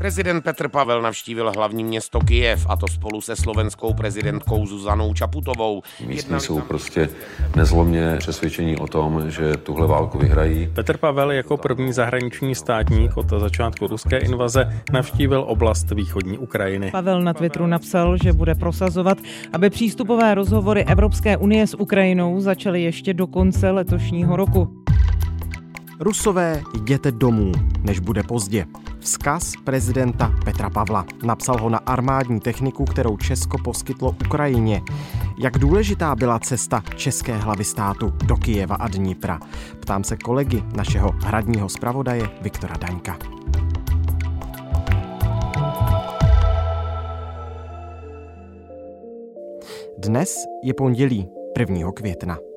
Prezident Petr Pavel navštívil hlavní město Kijev a to spolu se slovenskou prezidentkou Zuzanou Čaputovou. Místní jsou prostě nezlomně přesvědčení o tom, že tuhle válku vyhrají. Petr Pavel jako první zahraniční státník od začátku ruské invaze navštívil oblast východní Ukrajiny. Pavel na Twitteru napsal, že bude prosazovat, aby přístupové rozhovory Evropské unie s Ukrajinou začaly ještě do konce letošního roku. Rusové, jděte domů, než bude pozdě. Vzkaz prezidenta Petra Pavla. Napsal ho na armádní techniku, kterou Česko poskytlo Ukrajině. Jak důležitá byla cesta české hlavy státu do Kijeva a Dnipra? Ptám se kolegy našeho hradního zpravodaje Viktora Daňka. Dnes je pondělí 1. května.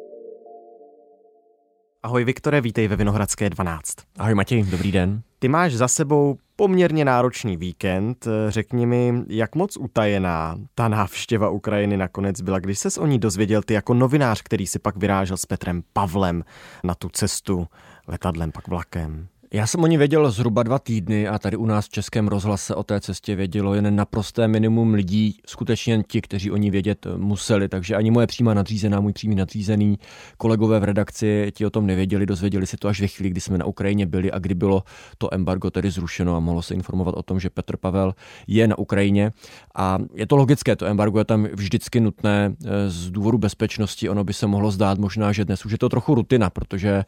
Ahoj Viktore, vítej ve Vinohradské 12. Ahoj Matěj, dobrý den. Ty máš za sebou poměrně náročný víkend. Řekni mi, jak moc utajená ta návštěva Ukrajiny nakonec byla, když ses o ní dozvěděl ty jako novinář, který si pak vyrážel s Petrem Pavlem na tu cestu letadlem, pak vlakem. Já jsem o ní věděl zhruba dva týdny a tady u nás v Českém rozhlase o té cestě vědělo jen naprosté minimum lidí, skutečně ti, kteří o ní vědět museli, takže ani moje přímá nadřízená, můj přímý nadřízený, kolegové v redakci ti o tom nevěděli, dozvěděli si to až ve chvíli, kdy jsme na Ukrajině byli a kdy bylo to embargo tedy zrušeno a mohlo se informovat o tom, že Petr Pavel je na Ukrajině. A je to logické, to embargo je tam vždycky nutné eh, z důvodu bezpečnosti. Ono by se mohlo zdát možná, že dnes už je to trochu rutina, protože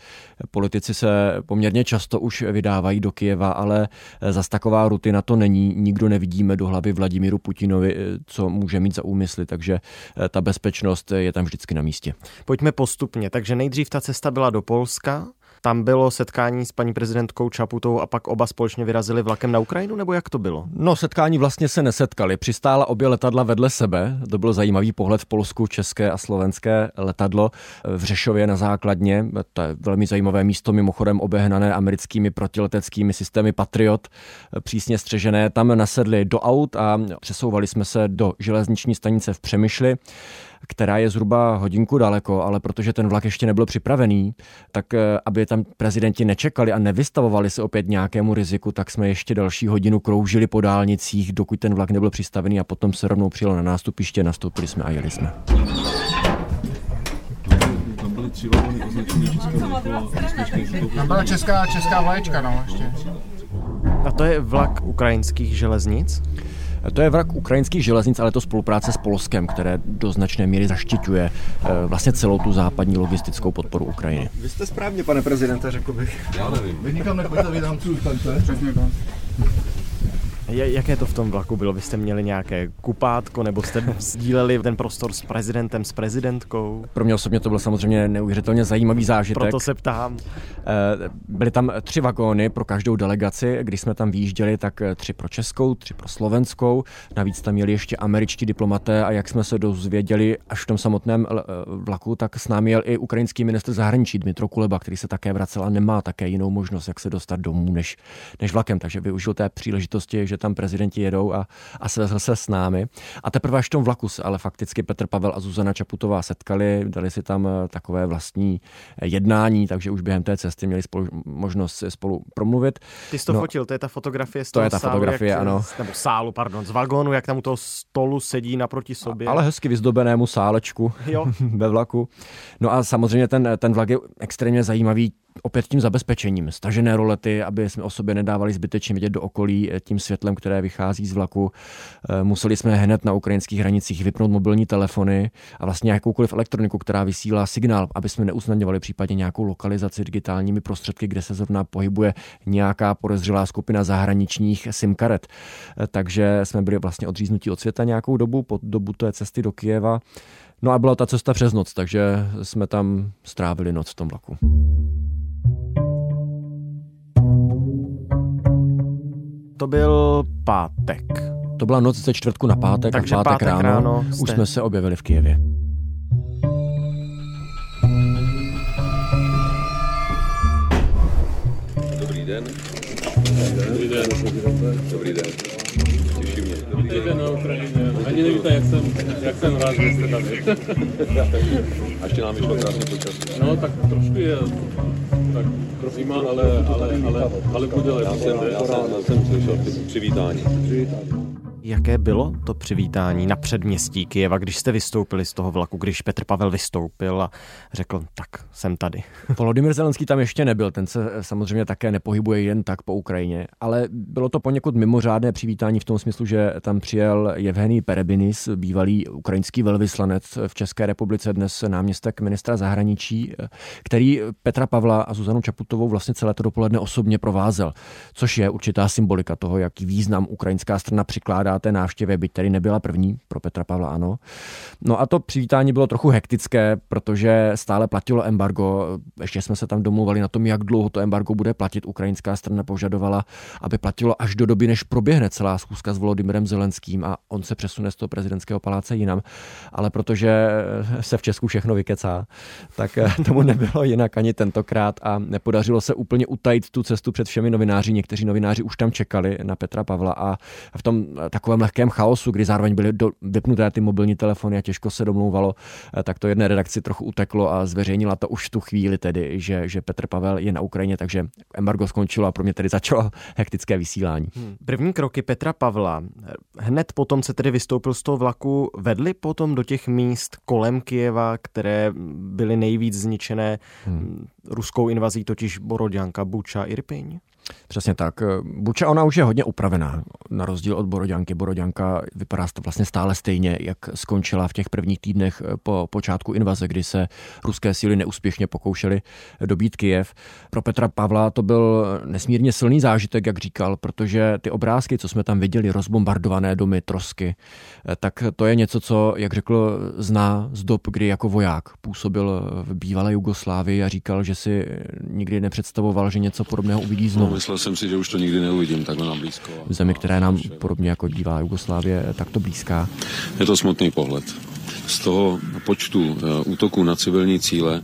politici se poměrně často už už vydávají do Kijeva, ale eh, zas taková rutina to není. Nikdo nevidíme do hlavy Vladimíru Putinovi, eh, co může mít za úmysly, takže eh, ta bezpečnost je tam vždycky na místě. Pojďme postupně. Takže nejdřív ta cesta byla do Polska, tam bylo setkání s paní prezidentkou Čaputou a pak oba společně vyrazili vlakem na Ukrajinu, nebo jak to bylo? No, setkání vlastně se nesetkali. Přistála obě letadla vedle sebe. To byl zajímavý pohled v Polsku, české a slovenské letadlo v Řešově na základně. To je velmi zajímavé místo, mimochodem obehnané americkými protileteckými systémy Patriot, přísně střežené. Tam nasedli do aut a přesouvali jsme se do železniční stanice v Přemyšli která je zhruba hodinku daleko, ale protože ten vlak ještě nebyl připravený, tak eh, aby tam prezidenti nečekali a nevystavovali se opět nějakému riziku, tak jsme ještě další hodinu kroužili po dálnicích, dokud ten vlak nebyl přistavený a potom se rovnou přijel na nástupiště, nastoupili jsme a jeli jsme. Tam byla česká, česká vlaječka, no, ještě. A to je vlak ukrajinských železnic? To je vrak ukrajinských železnic, ale to spolupráce s Polskem, které do značné míry zaštiťuje eh, vlastně celou tu západní logistickou podporu Ukrajiny. Vy jste správně, pane prezidente, řekl bych. Já nevím. Vy nikam nepojďte, vy tam zůstaňte. Jaké to v tom vlaku bylo? Vy jste měli nějaké kupátko nebo jste sdíleli ten prostor s prezidentem, s prezidentkou? Pro mě osobně to byl samozřejmě neuvěřitelně zajímavý zážitek. Proto se ptám. Eh, byly tam tři vagóny pro každou delegaci. Když jsme tam výjížděli, tak tři pro českou, tři pro slovenskou. Navíc tam měli ještě američtí diplomaté a jak jsme se dozvěděli až v tom samotném eh, vlaku, tak s námi jel i ukrajinský ministr zahraničí Dmitro Kuleba, který se také vracel a nemá také jinou možnost, jak se dostat domů než, než vlakem. Takže využil té příležitosti, že že tam prezidenti jedou a, a svezl se s námi. A teprve až v tom vlaku se ale fakticky Petr Pavel a Zuzana Čaputová setkali, dali si tam eh, takové vlastní eh, jednání, takže už během té cesty měli spolu, možnost spolu promluvit. Ty jsi to no, fotil, to je ta fotografie z toho To je ta sálu, fotografie, jak, ano. Nebo sálu, pardon, z vagónu, jak tam u toho stolu sedí naproti sobě. A, ale hezky vyzdobenému sálečku jo. ve vlaku. No a samozřejmě ten, ten vlak je extrémně zajímavý opět tím zabezpečením. Stažené rolety, aby jsme o sobě nedávali zbytečně vidět do okolí eh, tím světlem, které vychází z vlaku. Eh, museli jsme hned na ukrajinských hranicích vypnout mobilní telefony a vlastně jakoukoliv elektroniku, která vysílá signál, aby jsme neusnadňovali případně nějakou lokalizaci digitálními prostředky, kde se zrovna pohybuje nějaká podezřelá skupina zahraničních SIM karet. Eh, takže jsme byli vlastně odříznutí od světa nějakou dobu, po dobu té cesty do Kijeva. No a byla ta cesta přes noc, takže jsme tam strávili noc v tom vlaku. To byl pátek. To byla noc ze čtvrtku na pátek Takže a pátek, pátek ráno, ráno jste... už jsme se objevili v Kijevě. Dobrý den. Dobrý den. Dobrý den. Těší mě. Vítejte na Ukrajině. Ani nevíte, jak jsem, jak jsem rád, že jste tady. A ještě nám vyšlo krásně počasí. No, tak trošku je tak zima, ale, ale, ale, ale bude lepší. Já jsem, já jsem, já jsem slyšel přivítání. Jaké bylo to přivítání na předměstí Kijeva, když jste vystoupili z toho vlaku, když Petr Pavel vystoupil a řekl, tak jsem tady. Volodymyr Zelenský tam ještě nebyl, ten se samozřejmě také nepohybuje jen tak po Ukrajině, ale bylo to poněkud mimořádné přivítání v tom smyslu, že tam přijel Evgenij Perebinis, bývalý ukrajinský velvyslanec v České republice, dnes náměstek ministra zahraničí, který Petra Pavla a Zuzanu Čaputovou vlastně celé to dopoledne osobně provázel, což je určitá symbolika toho, jaký význam ukrajinská strana přikládá té návštěvě, byť tady nebyla první, pro Petra Pavla ano. No a to přivítání bylo trochu hektické, protože stále platilo embargo. Ještě jsme se tam domluvali na tom, jak dlouho to embargo bude platit. Ukrajinská strana požadovala, aby platilo až do doby, než proběhne celá schůzka s Volodymyrem Zelenským a on se přesune z toho prezidentského paláce jinam. Ale protože se v Česku všechno vykecá, tak tomu nebylo jinak ani tentokrát a nepodařilo se úplně utajit tu cestu před všemi novináři. Někteří novináři už tam čekali na Petra Pavla a v tom tak takovém lehkém chaosu, kdy zároveň byly do, vypnuté ty mobilní telefony a těžko se domlouvalo, eh, tak to jedné redakci trochu uteklo a zveřejnila to už tu chvíli tedy, že, že Petr Pavel je na Ukrajině, takže embargo skončilo a pro mě tedy začalo hektické vysílání. Hmm. První kroky Petra Pavla, hned potom se tedy vystoupil z toho vlaku, vedli potom do těch míst kolem Kijeva, které byly nejvíc zničené hmm. ruskou invazí, totiž Boroďanka, Buča, Irpiň? Přesně tak. Buča ona už je hodně upravená, na rozdíl od Boroďanky. Boroďanka vypadá to vlastně stále stejně, jak skončila v těch prvních týdnech po počátku invaze, kdy se ruské síly neúspěšně pokoušely dobít Kijev. Pro Petra Pavla to byl nesmírně silný zážitek, jak říkal, protože ty obrázky, co jsme tam viděli, rozbombardované domy, trosky, tak to je něco, co, jak řekl, zná z dob, kdy jako voják působil v bývalé Jugoslávii a říkal, že si nikdy nepředstavoval, že něco podobného uvidí znovu. Myslel jsem si, že už to nikdy neuvidím takhle na blízko. V zemi, která nám podobně jako dívá Jugoslávie, takto blízká. Je to smutný pohled. Z toho počtu eh, útoků na civilní cíle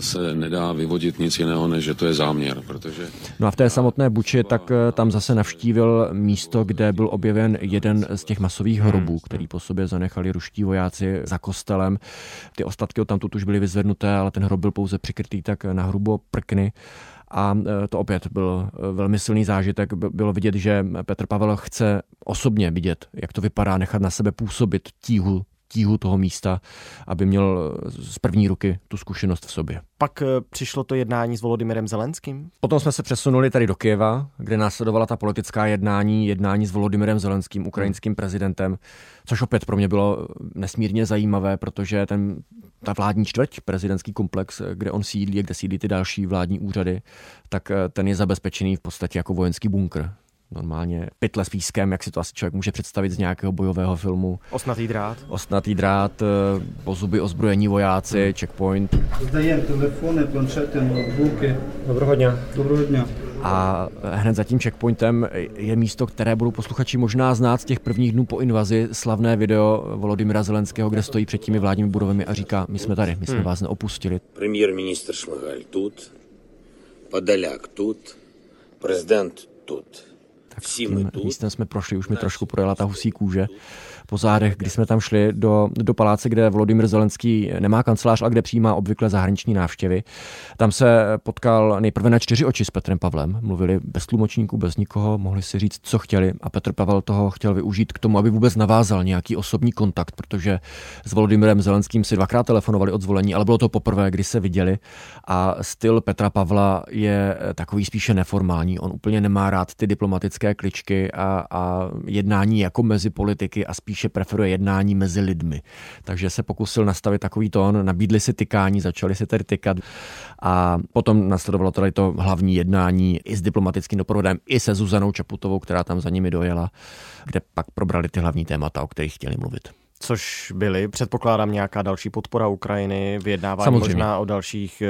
se nedá vyvodit nic jiného, než že to je záměr, protože... No a v té samotné Buči tak eh, tam zase navštívil místo, kde byl objeven jeden z těch masových hrobů, který po sobě zanechali ruští vojáci za kostelem. Ty ostatky tam už byly vyzvednuté, ale ten hrob byl pouze přikrytý tak na hrubo prkny a e, to opět byl e, velmi silný zážitek. Bylo vidět, že Petr Pavel chce osobně vidět, jak to vypadá, nechat na sebe působit tíhu tíhu toho místa, aby měl z první ruky tu zkušenost v sobě. Pak e, přišlo to jednání s Volodymyrem Zelenským? Potom jsme se přesunuli tady do Kieva, kde následovala ta politická jednání, jednání s Volodymyrem Zelenským, ukrajinským prezidentem, což opět pro mě bylo nesmírně zajímavé, protože ten ta vládní čtvrť, prezidentský komplex, kde on sídlí, kde sídlí ty další vládní úřady, tak eh, ten je zabezpečený v podstatě jako vojenský bunkr. Normálně pytle s pískem, jak si to asi člověk může představit z nějakého bojového filmu. Osnatý drát. Osnatý drát, eh, pozuby ozbrojení vojáci, hmm. checkpoint. Zdajem telefony, planšety, notebooky. Dobrého dňa. Dobrého dňa. A hned za tím checkpointem je místo, které budou posluchači možná znát z těch prvních dnů po invazi, slavné video Volodymyra Zelenského, kde stojí před těmi vládními budovami a říká, my jsme tady, my jsme hmm. vás neopustili. Premiér-ministr Šmagal tut, Podalák tut, prezident tut. Tak tím místem jsme prošli, už mi trošku projela ta husí kůže po zádech, kdy jsme tam šli do, do paláce, kde Volodymyr Zelenský nemá kancelář a kde přijímá obvykle zahraniční návštěvy. Tam se potkal nejprve na čtyři oči s Petrem Pavlem. Mluvili bez tlumočníků, bez nikoho, mohli si říct, co chtěli a Petr Pavel toho chtěl využít k tomu, aby vůbec navázal nějaký osobní kontakt, protože s Volodymyrem Zelenským si dvakrát telefonovali od zvolení, ale bylo to poprvé, kdy se viděli a styl Petra Pavla je takový spíše neformální. On úplně nemá rád ty diplomatické kličky a, a jednání jako mezi politiky a spíš spíše preferuje jednání mezi lidmi. Takže se pokusil nastavit takový tón, nabídli si tykání, začali si tedy tykat a potom nasledovalo tady to hlavní jednání i s diplomatickým doprovodem, i se Zuzanou Čaputovou, která tam za nimi dojela, kde pak probrali ty hlavní témata, o kterých chtěli mluvit což byly. Předpokládám nějaká další podpora Ukrajiny, vyjednávání Samozřejmě. možná o dalších eh,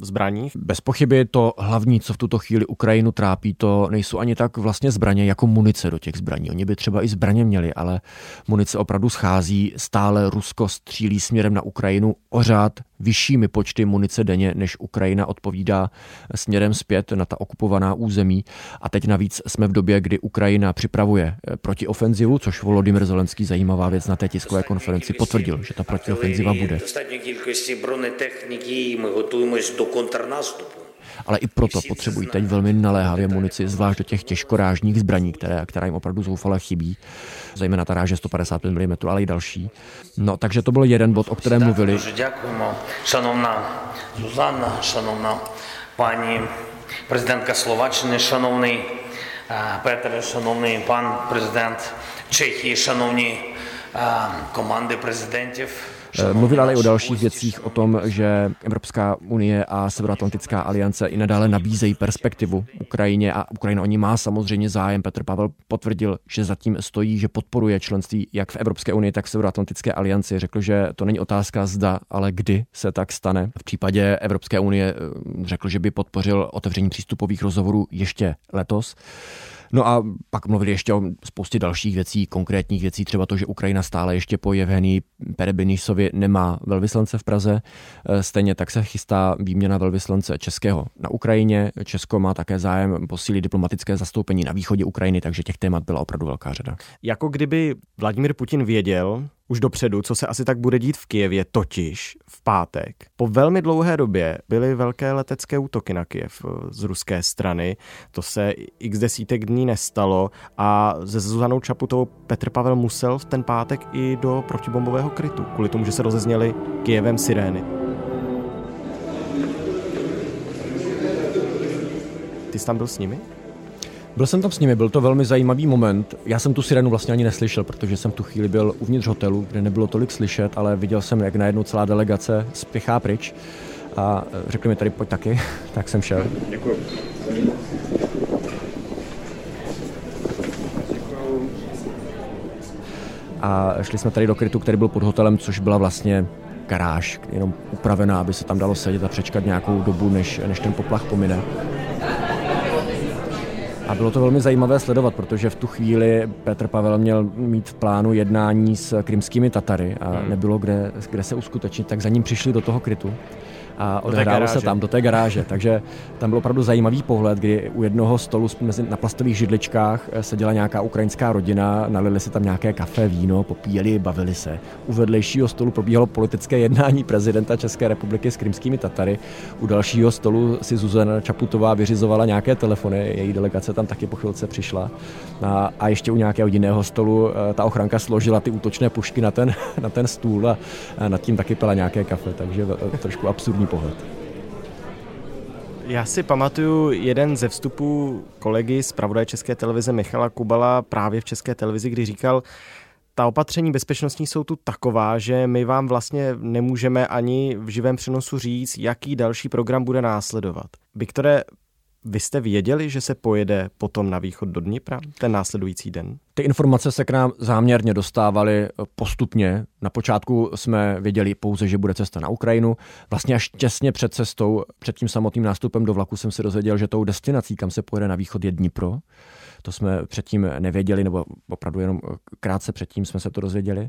zbraních. Bez pochyby to hlavní, co v tuto chvíli Ukrajinu trápí, to nejsou ani tak vlastně zbraně jako munice do těch zbraní. Oni by třeba i zbraně měli, ale munice opravdu schází. Stále Rusko střílí směrem na Ukrajinu o řád vyššími počty munice denně, než Ukrajina odpovídá směrem zpět na ta okupovaná území. A teď navíc jsme v době, kdy Ukrajina připravuje protiofenzivu, což Volodymyr Zelenský zajímavá věc na té tiskové konferenci potvrdil, že ta protiofenziva bude. Достатньо кількості бронетехніки, і ми готуємось до контрнаступу. ale i proto potřebují teď velmi naléhavě munici, zvlášť do těch těžkorážních zbraní, které, která jim opravdu zoufale chybí, zejména ta ráže 155 mm, ale i další. No, takže to byl jeden bod, o kterém mluvili. Дуже дякуємо, шановна Зузанна, шановна пані президентка Словаччини, шановний е, Петре, шановний пан президент Чехії, шановні е, команди президентів. Mluvil ale i o dalších věcích, o tom, že Evropská unie a Severoatlantická aliance i nadále nabízejí perspektivu Ukrajině a Ukrajina o ní má samozřejmě zájem. Petr Pavel potvrdil, že zatím stojí, že podporuje členství jak v Evropské unii, tak v Severoatlantické alianci. Řekl, že to není otázka zda, ale kdy se tak stane. V případě Evropské unie eh, řekl, že by podpořil otevření přístupových rozhovorů ještě letos. No a pak mluvili ještě o spoustě dalších věcí, konkrétních věcí, třeba to, že Ukrajina stále ještě po Jevhenii Perebinisovi nemá velvyslance v Praze. E, stejně tak se chystá výměna velvyslance českého na Ukrajině. Česko má také zájem posílit diplomatické zastoupení na východě Ukrajiny, takže těch témat byla opravdu velká řada. Jako kdyby Vladimir Putin věděl, už dopředu, co se asi tak bude dít v Kijevě, totiž v pátek. Po velmi dlouhé době byly velké letecké útoky na Kijev eh, z ruské strany. To se x desítek dní nestalo a se Zuzanou Čaputovou Petr Pavel musel v ten pátek i do protibombového krytu, kvůli tomu, že se rozezněly Kijevem sirény. Ty jsi tam byl s nimi? Byl jsem tam s nimi, byl to velmi zajímavý moment. Já jsem tu sirenu vlastně ani neslyšel, protože jsem tu chvíli byl uvnitř hotelu, kde nebylo tolik slyšet, ale viděl jsem, jak najednou celá delegace spěchá pryč a e, řekli mi tady pojď taky, tak jsem šel. Děkuji. A šli jsme tady do krytu, který byl pod hotelem, což byla vlastně garáž, jenom upravená, aby se tam dalo sedět a přečkat nějakou dobu, než, než ten poplach pomine. A bylo to velmi zajímavé sledovat, protože v tu chvíli Petr Pavel měl mít v plánu jednání s krymskými Tatary a hmm. nebylo kde, kde se uskutečnit, tak za ním přišli do toho krytu a odehrálo se tam do té garáže. Takže tam byl opravdu zajímavý pohled, kdy u jednoho stolu na plastových židličkách eh, seděla nějaká ukrajinská rodina, nalili si tam nějaké kafe, víno, popíjeli, bavili se. U vedlejšího stolu probíhalo politické jednání prezidenta České republiky s krymskými Tatary. U dalšího stolu si Zuzana Čaputová vyřizovala nějaké telefony, její delegace tam taky po chvilce přišla. A, a ještě u nějakého jiného stolu eh, ta ochranka složila ty útočné pušky na ten, na ten stůl a, nad tím taky pila nějaké kafe, takže trošku absurdní pohled. Já si pamatuju jeden ze vstupů kolegy z Pravodaje České televize Michala Kubala právě v České televizi, kdy říkal, ta opatření bezpečnostní jsou tu taková, že my vám vlastně nemůžeme ani v živém přenosu říct, jaký další program bude následovat. Viktore, vy jste věděli, že se pojede potom na východ do Dnipra ten následující den? Ty informace se k nám záměrně dostávaly postupně. Na počátku jsme věděli pouze, že bude cesta na Ukrajinu. Vlastně až těsně před cestou, před tím samotným nástupem do vlaku jsem si dozvěděl, že tou destinací, kam se pojede na východ, je Dnipro. To jsme předtím nevěděli, nebo opravdu jenom krátce předtím jsme se to dozvěděli.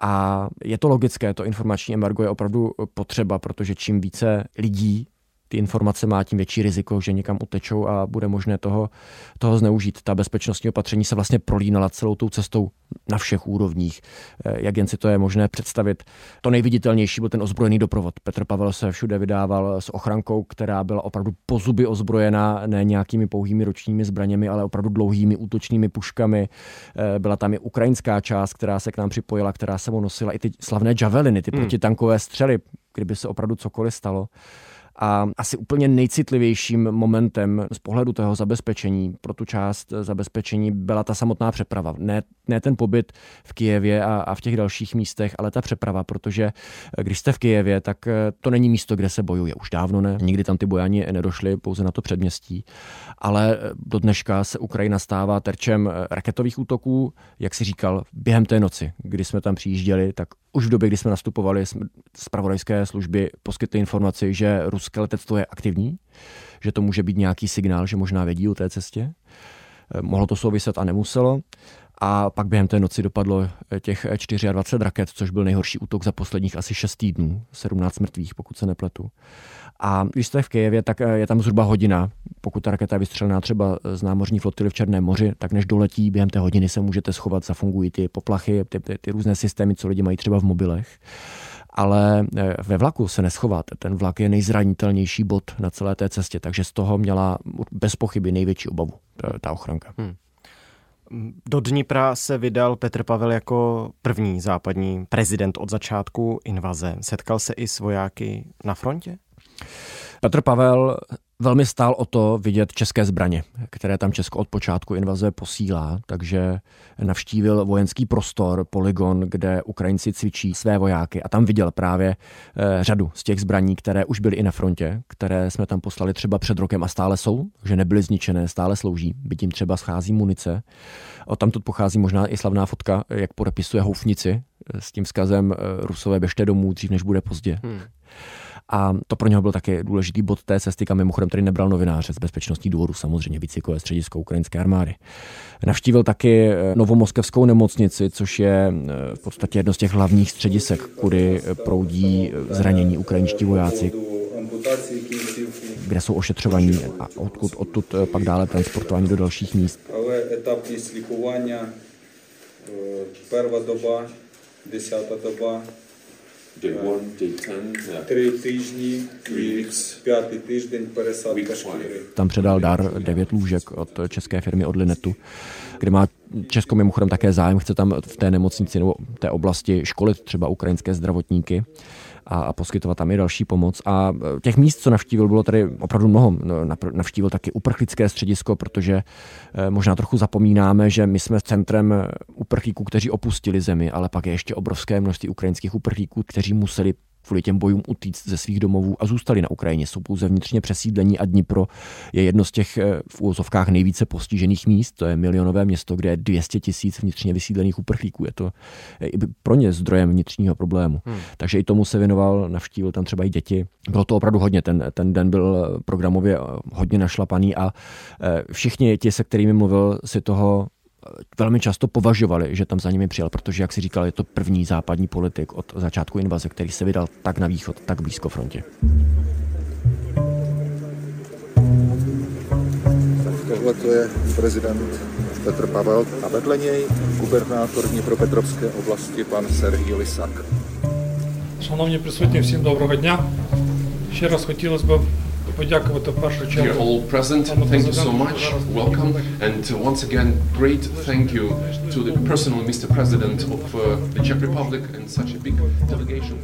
A je to logické, to informační embargo je opravdu potřeba, protože čím více lidí ty informace má, tím větší riziko, že někam utečou a bude možné toho, toho zneužít. Ta bezpečnostní opatření se vlastně prolínala celou tou cestou na všech úrovních, eh, jak jen si to je možné představit. To nejviditelnější byl ten ozbrojený doprovod. Petr Pavel se všude vydával s ochrankou, která byla opravdu po zuby ozbrojená, ne nějakými pouhými ročními zbraněmi, ale opravdu dlouhými útočnými puškami. Eh, byla tam i ukrajinská část, která se k nám připojila, která se mu nosila i ty slavné javeliny, ty hmm. protitankové střely, kdyby se opravdu cokoliv stalo. A asi úplně nejcitlivějším momentem z pohledu toho zabezpečení pro tu část zabezpečení byla ta samotná přeprava. Ne, ne ten pobyt v Kijevě a, a v těch dalších místech, ale ta přeprava, protože když jste v Kijevě, tak eh, to není místo, kde se bojuje. Už dávno ne. Nikdy tam ty bojani nedošly, pouze na to předměstí. Ale eh, do dneška se Ukrajina stává terčem eh, raketových útoků, jak si říkal, během té noci, kdy jsme tam přijížděli, tak už v době, kdy jsme nastupovali, z pravodajské služby poskytly informaci, že ruské letectvo je aktivní, že to může být nějaký signál, že možná vědí o té cestě. Eh, mohlo to souviset a nemuselo. a pak během té noci dopadlo těch 24 raket, což byl nejhorší útok za posledních asi 6 týdnů, 17 mrtvých, pokud se nepletu. A když jste v Kijevě, tak je tam zhruba hodina. Pokud ta raketa je vystřelená třeba z námořní flotily v Černém moři, tak než doletí, během té hodiny se můžete schovat, zafungují ty poplachy, ty, ty, ty různé systémy, co lidi mají třeba v mobilech ale eh, ve vlaku se neschováte. Ten vlak je nejzranitelnější bod na celé té cestě, takže z toho měla bez pochyby největší obavu ta ochranka. Hmm. Do Dnipra se vydal Petr Pavel jako první západní prezident od začátku invaze. Setkal se i s vojáky na frontě? Petr Pavel velmi stál o to vidět české zbraně, které tam Česko od počátku invaze posílá, takže navštívil vojenský prostor, poligon, kde Ukrajinci cvičí své vojáky a tam viděl právě eh, řadu z těch zbraní, které už byly i na frontě, které jsme tam poslali třeba před rokem a stále jsou, že nebyly zničené, stále slouží, byť tím třeba schází munice. O tamtud pochází možná i slavná fotka, jak podepisuje houfnici eh, s tím vzkazem eh, Rusové běžte domů dřív, než bude pozdě. Hmm. A to pro něho byl také důležitý bod té cesty, kam mimochodem tady nebral novináře z bezpečnostní důvodu, samozřejmě výcvikové středisko ukrajinské armády. Navštívil taky eh, novomoskevskou nemocnici, což je eh, v podstatě jedno z těch hlavních středisek, kudy eh, proudí zranění ukrajinští vojáci, kde jsou ošetřovaní a odkud odtud pak dále transportování do dalších míst. Ale doba, desátá doba, Day one, day ten, Три тижні і п'ятий тиждень пересадка шкіри. Tam předal dar devět lůžek od české firmy Odlinetu, kde má Česko mimochodem také zájem, chce tam v té nemocnici nebo té oblasti školit třeba ukrajinské zdravotníky a, a poskytovat tam i další pomoc. A e, těch míst, co navštívil, bylo tady opravdu mnoho. No, navštívil taky uprchlické středisko, protože e, možná trochu zapomínáme, že my jsme centrem uprchlíků, kteří opustili zemi, ale pak je ještě obrovské množství ukrajinských uprchlíků, kteří museli kvůli těm bojům utíct ze svých domovů a zůstali na Ukrajině. Jsou pouze vnitřně přesídlení a Dnipro je jedno z těch eh, v úvozovkách nejvíce postižených míst. To je milionové město, kde je 200 tisíc vnitřně vysídlených uprchlíků. Je to eh, i pro ně zdrojem vnitřního problému. Hmm. Takže i tomu se věnoval, navštívil tam třeba i děti. Bylo to opravdu hodně. Ten, ten den byl programově hodně našlapaný a eh, všichni ti, se kterými mluvil, si toho velmi často považovali, že tam za nimi přijel, protože, jak si říkal, je to první západní politik od začátku invaze, který se vydal tak na východ, tak blízko frontě. Tohle to je prezident Petr Pavel a vedle něj gubernátor Dnipropetrovské oblasti pan Sergій Lisak. Шановні присутні, всім доброго дня. Ще раз хотілося б Dear all present, thank you so much. Welcome, and uh, once again, great thank you to the personal Mr. President of uh, the Czech Republic and such a big delegation.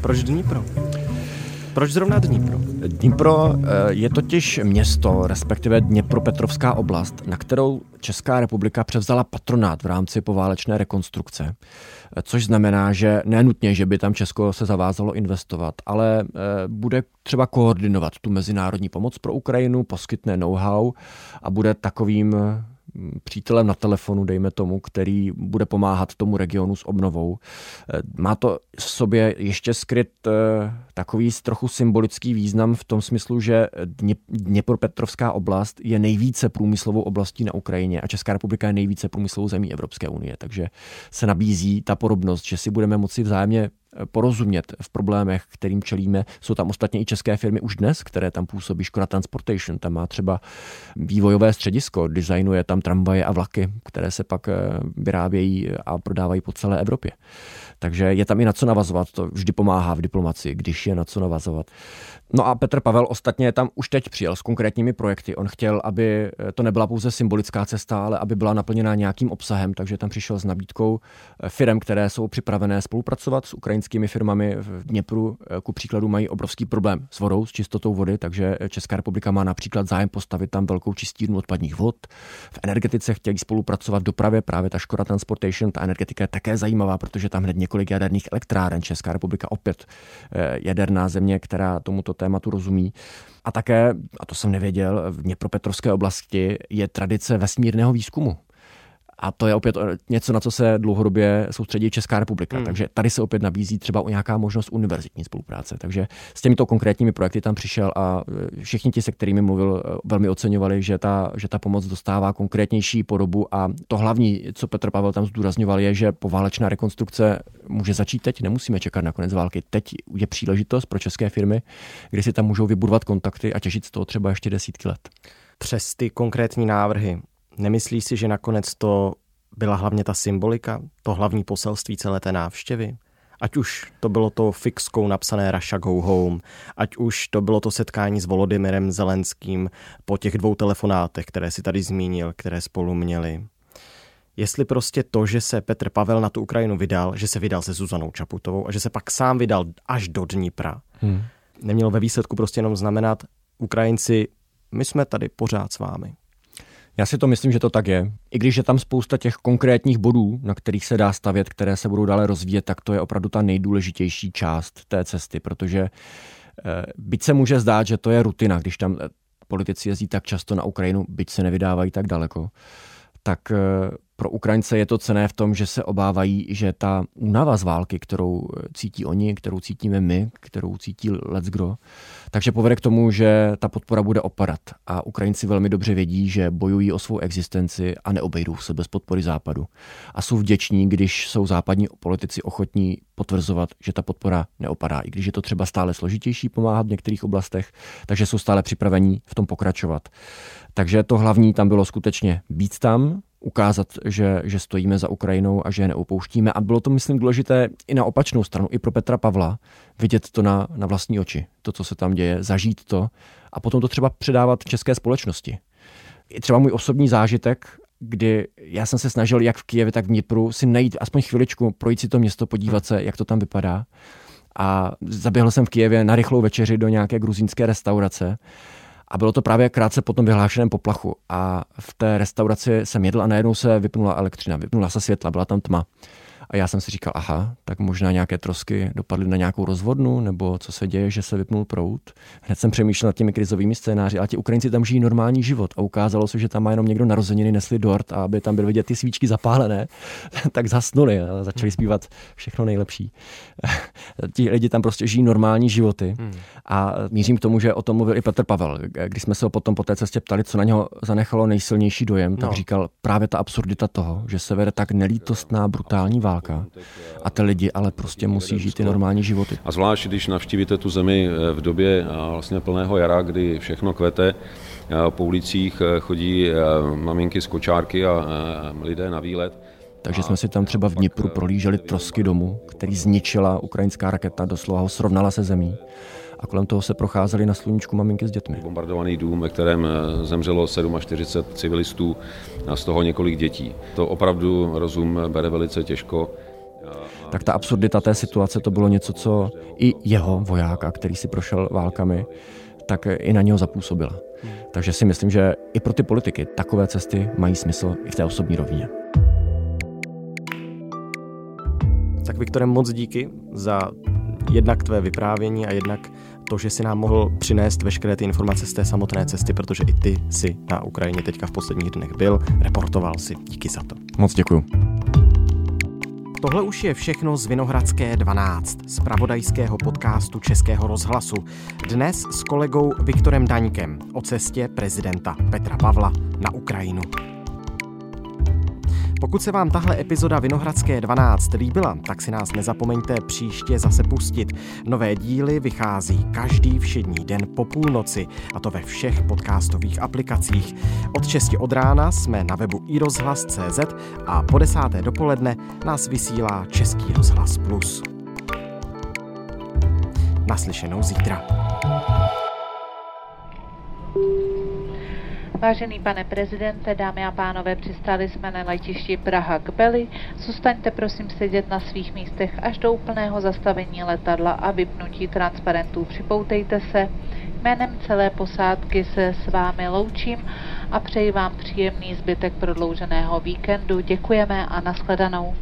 Proč Dnipro? Proč zrovna Dnipro? Dnipro uh, je totiž město, respektive Dněpropetrovská oblast, na kterou Česká republika převzala patronát v rámci poválečné rekonstrukce. Což znamená, že nenutně, že by tam Česko se zavázalo investovat, ale eh, bude třeba koordinovat tu mezinárodní pomoc pro Ukrajinu, poskytne know-how a bude takovým přítelem na telefonu, dejme tomu, který bude pomáhat tomu regionu s obnovou. Eh, má to v sobě ještě skryt eh, takový trochu symbolický význam v tom smyslu, že Dněpropetrovská oblast je nejvíce průmyslovou oblastí na Ukrajině a Česká republika je nejvíce průmyslovou zemí Evropské unie, takže se nabízí ta podobnost, že si budeme moci vzájemně porozumět v problémech, kterým čelíme. Jsou tam ostatně i české firmy už dnes, které tam působí. Škoda Transportation, tam má třeba vývojové středisko, designuje tam tramvaje a vlaky, které se pak eh, vyrábějí a prodávají po celé Evropě. Takže je tam i na co navazovat, to vždy pomáhá v diplomaci, když je na co navazovat. No a Petr Pavel ostatně tam už teď přijel s konkrétními projekty. On chtěl, aby to nebyla pouze symbolická cesta, ale aby byla naplněná nějakým obsahem, takže tam přišel s nabídkou eh, firm, které jsou připravené spolupracovat s ukrajinskými firmami v Dněpru. Eh, ku příkladu mají obrovský problém s vodou, s čistotou vody, takže Česká republika má například zájem postavit tam velkou čistírnu odpadních vod. V energetice chtějí spolupracovat v dopravě, právě ta Škoda Transportation, ta energetika je také zajímavá, protože tam hned několik jaderných elektráren. Česká republika opět eh, jaderná země, která tomuto tématu rozumí. A také, a to jsem nevěděl, v Dněpropetrovské oblasti je tradice vesmírného výzkumu. A to je opět něco, na co se dlouhodobě soustředí Česká republika. Hmm. Takže tady se opět nabízí třeba o nějaká možnost univerzitní spolupráce. Takže s těmito konkrétními projekty tam přišel a e, všichni ti, se kterými mluvil, e, velmi oceňovali, že ta, že ta pomoc dostává konkrétnější podobu. A to hlavní, co Petr Pavel tam zdůrazňoval, je, že poválečná rekonstrukce může začít teď, nemusíme čekat na konec války. Teď je příležitost pro české firmy, kdy si tam můžou vybudovat kontakty a těžit z toho třeba ještě desítky let. Přes ty konkrétní návrhy, nemyslíš si, že nakonec to byla hlavně ta symbolika, to hlavní poselství celé té návštěvy? Ať už to bylo to fixkou napsané Russia Go Home, ať už to bylo to setkání s Volodymyrem Zelenským po těch dvou telefonátech, které si tady zmínil, které spolu měli. Jestli prostě to, že se Petr Pavel na tu Ukrajinu vydal, že se vydal se Zuzanou Čaputovou a že se pak sám vydal až do Dnipra, hmm. nemělo ve výsledku prostě jenom znamenat Ukrajinci, my jsme tady pořád s vámi. Já si to myslím, že to tak je. I když je tam spousta těch konkrétních bodů, na kterých se dá stavět, které se budou dále rozvíjet, tak to je opravdu ta nejdůležitější část té cesty, protože eh, byť se může zdát, že to je rutina, když tam eh, politici jezdí tak často na Ukrajinu, byť se nevydávají tak daleko, tak eh, pro Ukrajince je to cené v tom, že se obávají, že ta únava z války, kterou cítí oni, kterou cítíme my, kterou cítí let's kdo, takže povede k tomu, že ta podpora bude opadat. A Ukrajinci velmi dobře vědí, že bojují o svou existenci a neobejdou se bez podpory západu. A jsou vděční, když jsou západní politici ochotní potvrzovat, že ta podpora neopadá, i když je to třeba stále složitější pomáhat v některých oblastech, takže jsou stále připravení v tom pokračovat. Takže to hlavní tam bylo skutečně být tam, ukázat, že, že stojíme za Ukrajinou a že je neupouštíme. A bylo to, myslím, důležité i na opačnou stranu, i pro Petra Pavla, vidět to na, na vlastní oči, to, co se tam děje, zažít to a potom to třeba předávat české společnosti. I třeba můj osobní zážitek, kdy já jsem se snažil jak v Kijevě, tak v Dnipru si najít aspoň chviličku, projít si to město, podívat se, jak to tam vypadá. A zaběhl jsem v Kijevě na rychlou večeři do nějaké gruzínské restaurace a bylo to právě krátce po tom vyhlášeném poplachu. A v té restauraci jsem jedl a najednou se vypnula elektřina, vypnula se světla, byla tam tma. A já jsem si říkal, aha, tak možná nějaké trosky dopadly na nějakou rozvodnu, nebo co se děje, že se vypnul prout. Hned jsem přemýšlel nad těmi krizovými scénáři, ale ti Ukrajinci tam žijí normální život a ukázalo se, že tam má jenom někdo narozeniny, nesli dort a aby tam byly vidět ty svíčky zapálené, tak zasnuli a začali zpívat všechno nejlepší. ti lidi tam prostě žijí normální životy hmm. a mířím k tomu, že o tom mluvil i Petr Pavel. Když jsme se ho potom po té cestě ptali, co na něho zanechalo nejsilnější dojem, tak no. říkal právě ta absurdita toho, že se vede tak nelítostná, brutální válka válka. A ty lidi ale prostě musí žít ty normální životy. A zvlášť, když navštívíte tu zemi eh, v době eh, vlastně plného jara, kdy všechno kvete, eh, po ulicích chodí maminky z kočárky a lidé na výlet. Takže jsme si tam třeba v Dnipru prolíželi trosky domu, který zničila ukrajinská raketa, doslova ho srovnala se zemí a kolem toho se procházeli na sluníčku maminky s dětmi. Bombardovaný dům, ve kterém zemřelo 47 civilistů a z toho několik dětí. To opravdu rozum bere velice těžko. Tak ta absurdita té situace to bylo něco, co i jeho vojáka, který si prošel válkami, tak i na něho zapůsobila. Takže si myslím, že i pro ty politiky takové cesty mají smysl i v té osobní rovině. Tak Viktorem, moc díky za jednak tvé vyprávění a jednak to, že si nám mohl přinést veškeré ty informace z té samotné cesty, protože i ty si na Ukrajině teďka v posledních dnech byl, reportoval si. Díky za to. Moc děkuju. Tohle už je všechno z Vinohradské 12, z pravodajského podcastu Českého rozhlasu. Dnes s kolegou Viktorem Daňkem o cestě prezidenta Petra Pavla na Ukrajinu. Pokud se vám tahle epizoda Vinohradské 12 líbila, tak si nás nezapomeňte příště zase pustit. Nové díly vychází každý všední den po půlnoci, a to ve všech podcastových aplikacích. Od 6 od rána jsme na webu iRozhlas.cz a po desáté dopoledne nás vysílá Český rozhlas Plus. Naslyšenou zítra. Vážený pane prezidente, dámy a pánové, přistáli jsme na letišti Praha k Beli. Zůstaňte prosím sedět na svých místech až do úplného zastavení letadla a vypnutí transparentů. Připoutejte se. Jménem celé posádky se s vámi loučím a přeji vám příjemný zbytek prodlouženého víkendu. Děkujeme a nashledanou.